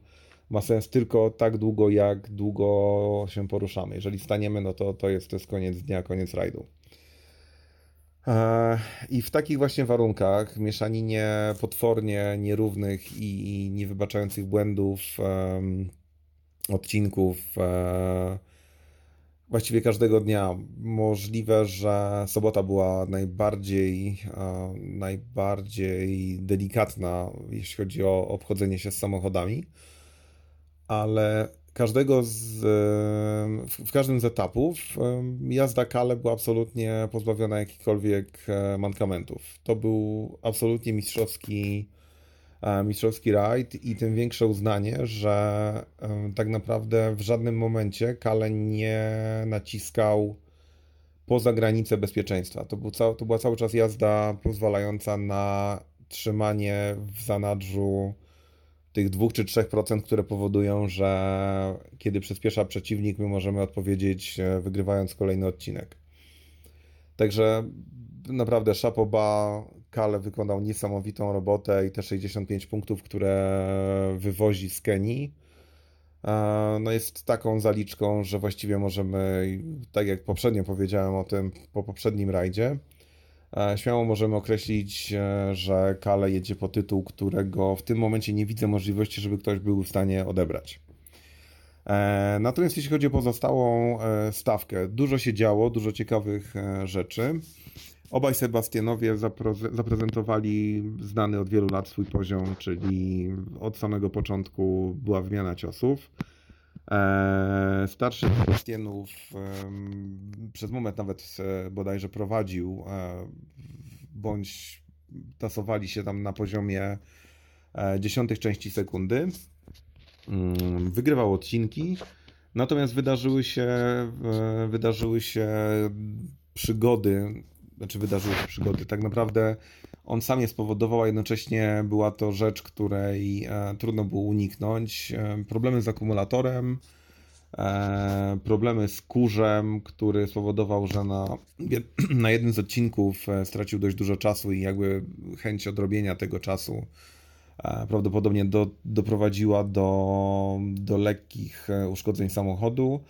ma sens tylko tak długo, jak długo się poruszamy. Jeżeli staniemy, no to to jest, to jest koniec dnia, koniec rajdu. E, I w takich właśnie warunkach, mieszaninie potwornie nierównych i niewybaczających błędów, odcinków, e, właściwie każdego dnia. Możliwe, że sobota była najbardziej, e, najbardziej delikatna, jeśli chodzi o obchodzenie się z samochodami, ale każdego z, w każdym z etapów jazda Kale była absolutnie pozbawiona jakichkolwiek e, mankamentów. To był absolutnie mistrzowski, e, mistrzowski rajd i tym większe uznanie, że tak naprawdę w żadnym momencie Kale nie naciskał poza granicę bezpieczeństwa. To, był cał, to była cały czas jazda pozwalająca na trzymanie w zanadrzu tych 2 czy 3%, które powodują, że kiedy przyspiesza przeciwnik, my możemy odpowiedzieć, e, wygrywając kolejny odcinek. Także naprawdę Szapoba, Kale wykonał niesamowitą robotę i te 65 punktów, które wywozi z Kenii, e, no jest taką zaliczką, że właściwie możemy, tak jak poprzednio powiedziałem o tym po poprzednim rajdzie, śmiało możemy określić, e, że Kale jedzie po tytuł, którego w tym momencie nie widzę możliwości, żeby ktoś był w stanie odebrać. E, Natomiast jeśli chodzi o pozostałą e, stawkę, dużo się działo, dużo ciekawych e, rzeczy. Obaj Sebastianowie zaprezentowali znany od wielu lat swój poziom, czyli od samego początku była wymiana ciosów. E, Starszy Sebastianów przez moment nawet e, bodajże prowadził, e, bądź tasowali się tam na poziomie dziesiątych części sekundy. Mm, Wygrywał odcinki, natomiast wydarzyły się, wydarzyły się przygody, znaczy wydarzyły się przygody, tak naprawdę on sam je spowodował, a jednocześnie była to rzecz, której e, trudno było uniknąć. E, problemy z akumulatorem, e, problemy z kurzem, który spowodował, że na, na jednym z odcinków stracił dość dużo czasu i jakby chęć odrobienia tego czasu prawdopodobnie do, doprowadziła do, do lekkich uszkodzeń samochodu.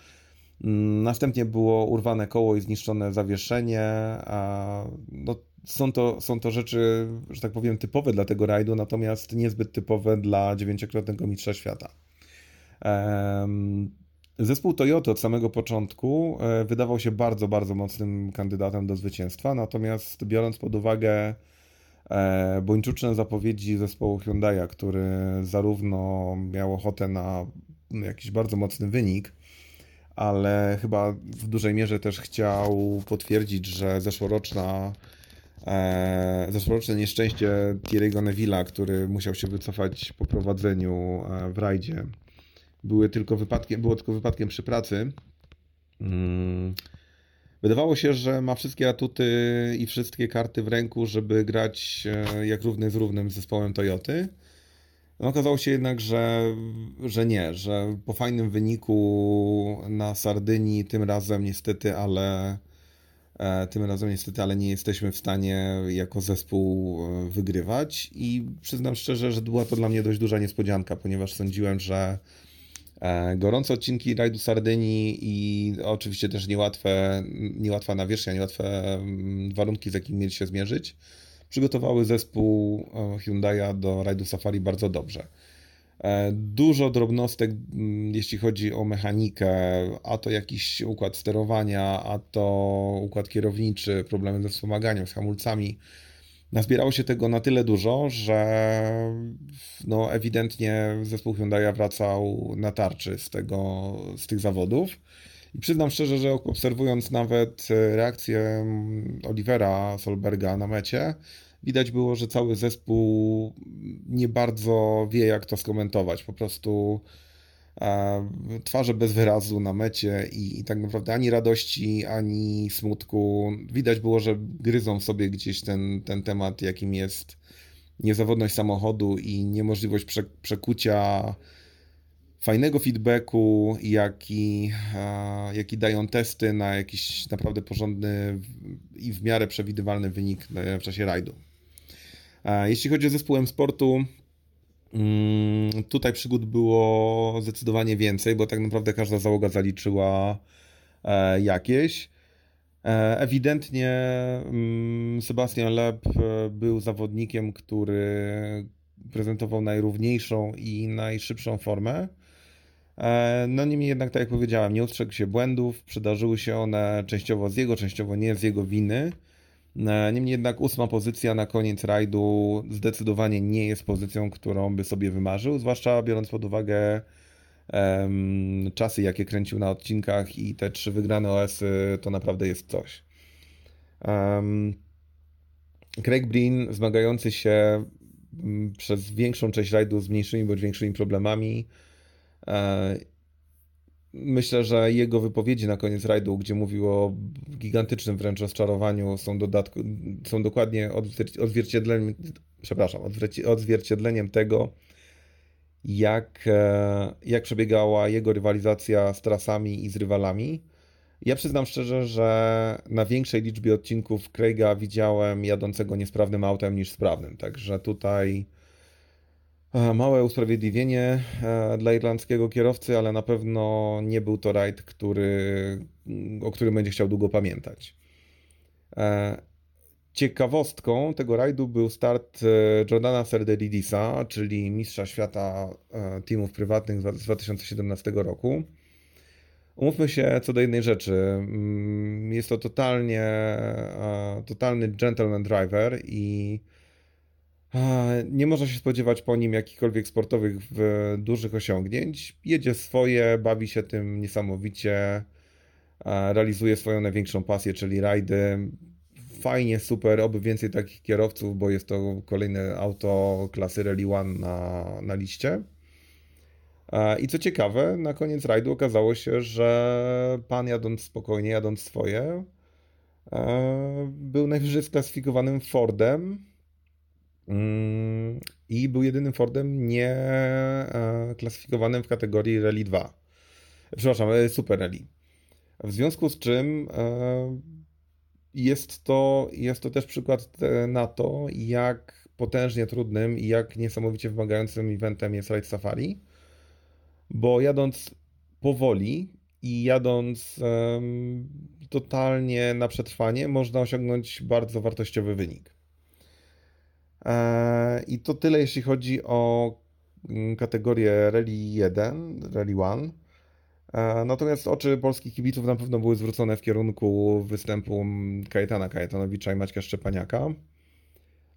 Następnie było urwane koło i zniszczone zawieszenie. a, No, są, to, są to rzeczy, że tak powiem, typowe dla tego rajdu, natomiast niezbyt typowe dla dziewięciokrotnego mistrza świata. Zespół Toyota od samego początku e, wydawał się bardzo, bardzo mocnym kandydatem do zwycięstwa, natomiast biorąc pod uwagę e, buńczuczne zapowiedzi zespołu Hyundai'a, który zarówno miał ochotę na jakiś bardzo mocny wynik, ale chyba w dużej mierze też chciał potwierdzić, że zeszłoroczna, e, zeszłoroczne nieszczęście Thierry'ego Neville'a, który musiał się wycofać po prowadzeniu e, w rajdzie, były tylko wypadkiem, było tylko wypadkiem przy pracy. Mm. Wydawało się, że ma wszystkie atuty i wszystkie karty w ręku, żeby grać e, jak równy z równym z zespołem Toyoty. No, okazało się jednak, że, że nie, że po fajnym wyniku na Sardynii tym razem niestety, ale e, tym razem niestety, ale nie jesteśmy w stanie jako zespół e, wygrywać. I przyznam szczerze, że była to dla mnie dość duża niespodzianka, ponieważ sądziłem, że e, gorące odcinki rajdu Sardynii i oczywiście też niełatwe, niełatwa nawierzchnia, niełatwe mm, warunki, z jakimi mieli się zmierzyć, przygotowały zespół e, Hyundai'a do rajdu Safari bardzo dobrze. E, Dużo drobnostek, mm, jeśli chodzi o mechanikę, a to jakiś układ sterowania, a to układ kierowniczy, problemy ze wspomaganiem, z hamulcami. Nazbierało się tego na tyle dużo, że no, ewidentnie zespół Hyundai'a wracał na tarczy z, tego, z tych zawodów. I przyznam szczerze, że obserwując nawet e, reakcję mm, Olivera Solberga na mecie, widać było, że cały zespół nie bardzo wie, jak to skomentować. Po prostu e, twarze bez wyrazu na mecie i, i tak naprawdę ani radości, ani smutku. Widać było, że gryzą sobie gdzieś ten, ten temat, jakim jest niezawodność samochodu i niemożliwość prze, przekucia fajnego feedbacku, jaki, e, dają testy na jakiś naprawdę porządny i w miarę przewidywalny wynik e, w czasie rajdu. E, Jeśli chodzi o zespół M-Sportu, mm, tutaj przygód było zdecydowanie więcej, bo tak naprawdę każda załoga zaliczyła jakieś. Ewidentnie mm, Sebastian Leb był zawodnikiem, który prezentował najrówniejszą i najszybszą formę. E, No niemniej jednak, tak jak powiedziałem, nie ustrzegł się błędów, przydarzyły się one częściowo z jego, częściowo nie z jego winy. E, Niemniej jednak ósma pozycja na koniec rajdu zdecydowanie nie jest pozycją, którą by sobie wymarzył, zwłaszcza biorąc pod uwagę em, czasy, jakie kręcił na odcinkach i te trzy wygrane OS-y, to naprawdę jest coś. Em, Craig Breen, zmagający się mm, przez większą część rajdu z mniejszymi bądź większymi problemami, Myślę, że jego wypowiedzi na koniec rajdu, gdzie mówił o gigantycznym wręcz rozczarowaniu, są, dodatku, są dokładnie odzwier- odzwierciedleniem, przepraszam, odzwierci- odzwierciedleniem tego, jak, e, jak przebiegała jego rywalizacja z trasami i z rywalami. Ja przyznam szczerze, że na większej liczbie odcinków Craiga widziałem jadącego niesprawnym autem niż sprawnym, także tutaj e, małe usprawiedliwienie e, dla irlandzkiego kierowcy, ale na pewno nie był to rajd, który, o którym będzie chciał długo pamiętać. E, Ciekawostką tego rajdu był start e, Jordana Serdelidisa, czyli mistrza świata e, teamów prywatnych z 2017 roku. Umówmy się co do jednej rzeczy. Mm, Jest to totalnie, e, totalny gentleman driver i e, nie można się spodziewać po nim jakichkolwiek sportowych dużych osiągnięć. Jedzie swoje, bawi się tym niesamowicie, realizuje swoją największą pasję, czyli rajdy. Fajnie, super, oby więcej takich kierowców, bo jest to kolejne auto klasy Rally One na, na liście. I co ciekawe, na koniec rajdu okazało się, że pan jadąc spokojnie, jadąc swoje, był najwyżej sklasyfikowanym Fordem i był jedynym Fordem nie e, klasyfikowanym w kategorii Rally 2. Przepraszam, e, Super Rally. W związku z czym e, jest to, jest to też przykład na to, jak potężnie trudnym i jak niesamowicie wymagającym eventem jest Raid Safari bo jadąc powoli i jadąc totalnie na przetrwanie, można osiągnąć bardzo wartościowy wynik. E, I to tyle, jeśli chodzi o mm, kategorię Rally 1, Rally 1. E, Natomiast oczy polskich kibiców na pewno były zwrócone w kierunku występu Kajetana Kajetanowicza i Maćka Szczepaniaka.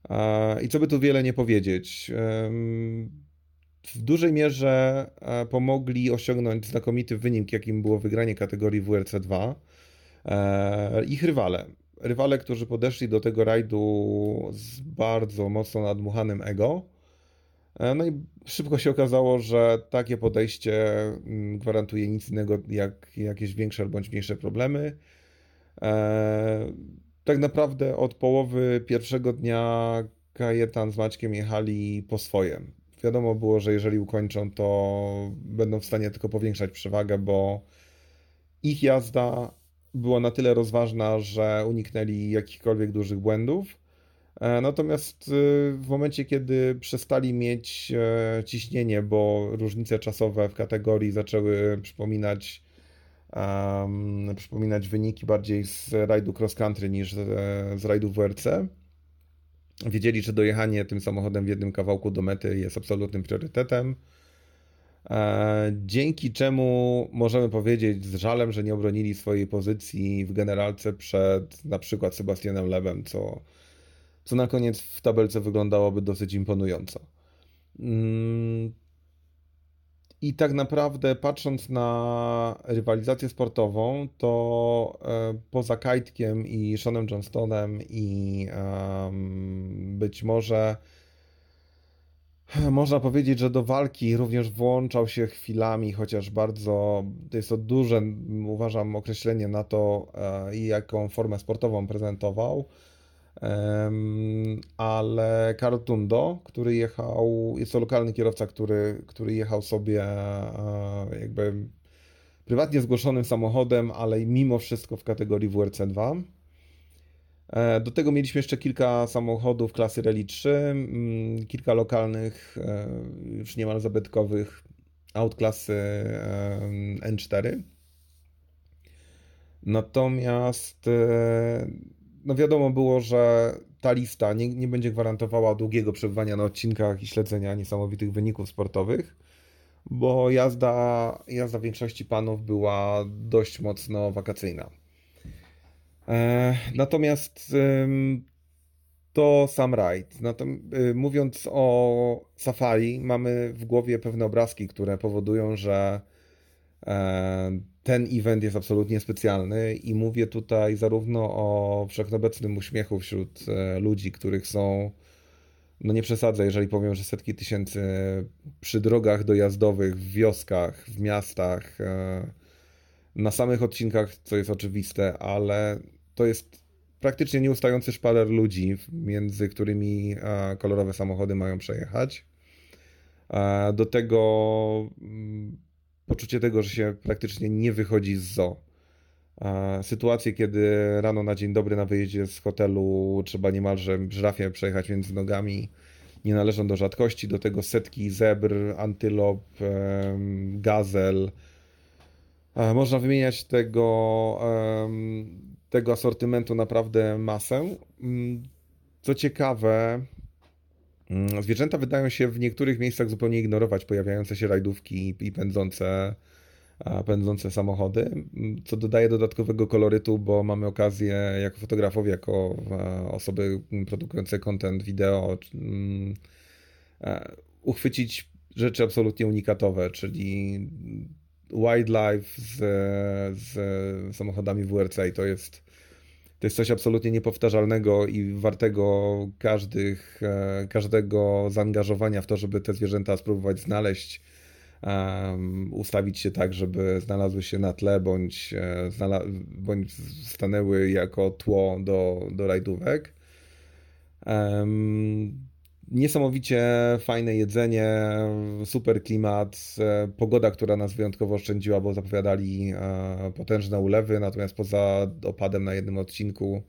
E, I co by tu wiele nie powiedzieć. w dużej mierze pomogli osiągnąć znakomity wynik, jakim było wygranie kategorii WRC 2. E, Ich rywale. Rywale, którzy podeszli do tego rajdu z bardzo mocno nadmuchanym ego. E, No i szybko się okazało, że takie podejście mm, gwarantuje nic innego jak jakieś większe bądź mniejsze problemy. E, Tak naprawdę od połowy pierwszego dnia Kajetan z Maćkiem jechali po swojem. Wiadomo było, że jeżeli ukończą, to będą w stanie tylko powiększać przewagę, bo ich jazda była na tyle rozważna, że uniknęli jakichkolwiek dużych błędów. E, Natomiast y, w momencie, kiedy przestali mieć e, ciśnienie, bo różnice czasowe w kategorii zaczęły przypominać, em, przypominać wyniki bardziej z rajdu cross country niż z, z rajdu WRC, wiedzieli, że dojechanie tym samochodem w jednym kawałku do mety jest absolutnym priorytetem. E, Dzięki czemu możemy powiedzieć z żalem, że nie obronili swojej pozycji w generalce przed na przykład Sebastianem Lebem, co, co na koniec w tabelce wyglądałoby dosyć imponująco. Mm, I tak naprawdę, patrząc na rywalizację sportową, to e, poza Kajtkiem i Seanem Johnstonem i być może można powiedzieć, że do walki również włączał się chwilami, chociaż bardzo, jest to duże, uważam, określenie na to, e, jaką formę sportową prezentował. Ale Karl Tundo, który jechał, jest to lokalny kierowca, który, który jechał sobie e, jakby prywatnie zgłoszonym samochodem, ale mimo wszystko w kategorii WRC2. E, Do tego mieliśmy jeszcze kilka samochodów klasy Rally 3, mm, kilka lokalnych, e, już niemal zabytkowych aut klasy em, N4. Natomiast e, no wiadomo było, że ta lista nie, nie będzie gwarantowała długiego przebywania na odcinkach i śledzenia niesamowitych wyników sportowych, bo jazda, jazda większości panów była dość mocno wakacyjna. E, natomiast to sam rajd. Y, mówiąc o safari, mamy w głowie pewne obrazki, które powodują, że e, ten event jest absolutnie specjalny i mówię tutaj zarówno o wszechobecnym uśmiechu wśród e, ludzi, których są, no nie przesadzę, jeżeli powiem, że setki tysięcy przy drogach dojazdowych, w wioskach, w miastach, e, na samych odcinkach, co jest oczywiste, ale to jest praktycznie nieustający szpaler ludzi, między którymi e, kolorowe samochody mają przejechać. E, Do tego mm, poczucie tego, że się praktycznie nie wychodzi z zoo. E, Sytuacje, kiedy rano na dzień dobry na wyjeździe z hotelu trzeba niemalże żrafie przejechać między nogami, nie należą do rzadkości. Do tego setki zebr, antylop, gazel. E, Można wymieniać tego, tego asortymentu naprawdę masę. Mm, Co ciekawe, mm, zwierzęta wydają się w niektórych miejscach zupełnie ignorować pojawiające się rajdówki i pędzące, pędzące samochody, mm, co dodaje dodatkowego kolorytu, bo mamy okazję jako fotografowie, jako e, osoby produkujące content wideo, e, uchwycić rzeczy absolutnie unikatowe, czyli wildlife z, z samochodami WRC i to jest, to jest coś absolutnie niepowtarzalnego i wartego każdych, e, każdego zaangażowania w to, żeby te zwierzęta spróbować znaleźć, em, ustawić się tak, żeby znalazły się na tle bądź, e, bądź stanęły jako tło do, do rajdówek. Em, Niesamowicie fajne jedzenie, super klimat, e, pogoda, która nas wyjątkowo oszczędziła, bo zapowiadali e, potężne ulewy, natomiast poza opadem na jednym odcinku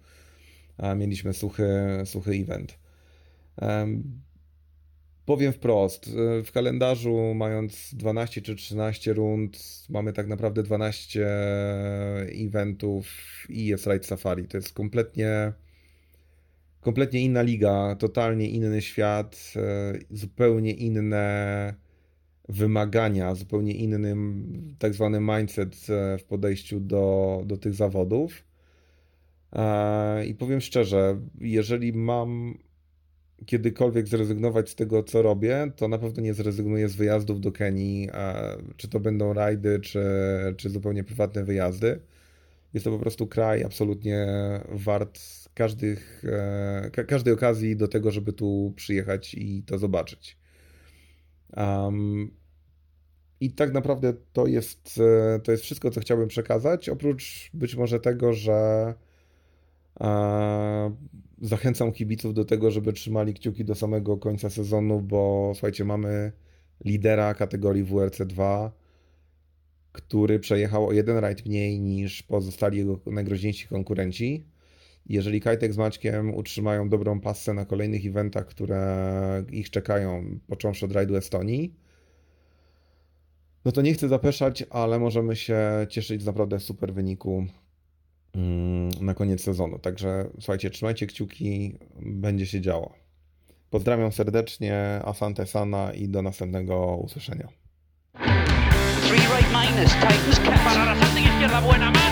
e, mieliśmy suchy, suchy event. Em, Powiem wprost, w kalendarzu mając 12 czy 13 rund, mamy tak naprawdę 12 eventów i jest Ride Safari. To jest kompletnie kompletnie inna liga, totalnie inny świat, e, zupełnie inne wymagania, zupełnie inny tak zwany mindset e, w podejściu do, do tych zawodów. E, I powiem szczerze, jeżeli mam kiedykolwiek zrezygnować z tego, co robię, to na pewno nie zrezygnuję z wyjazdów do Kenii, czy to będą rajdy, czy, czy zupełnie prywatne wyjazdy. Jest to po prostu kraj absolutnie wart każdych, e, ka- każdej okazji do tego, żeby tu przyjechać i to zobaczyć. Um, I tak naprawdę to jest, e, to jest wszystko, co chciałbym przekazać, oprócz być może tego, że zachęcam kibiców do tego, żeby trzymali kciuki do samego końca sezonu, bo słuchajcie, mamy lidera kategorii WRC2, który przejechał o jeden rajd mniej niż pozostali jego najgroźniejsi konkurenci. Jeżeli Kajtek z Maćkiem utrzymają dobrą passę na kolejnych eventach, które ich czekają, począwszy od rajdu Estonii, no to nie chcę zapeszać, ale możemy się cieszyć z naprawdę super wyniku mm, na koniec sezonu. Także słuchajcie, trzymajcie kciuki, będzie się działo. Pozdrawiam serdecznie, Asante Sana i do następnego usłyszenia. Para la santa izquierda buena más,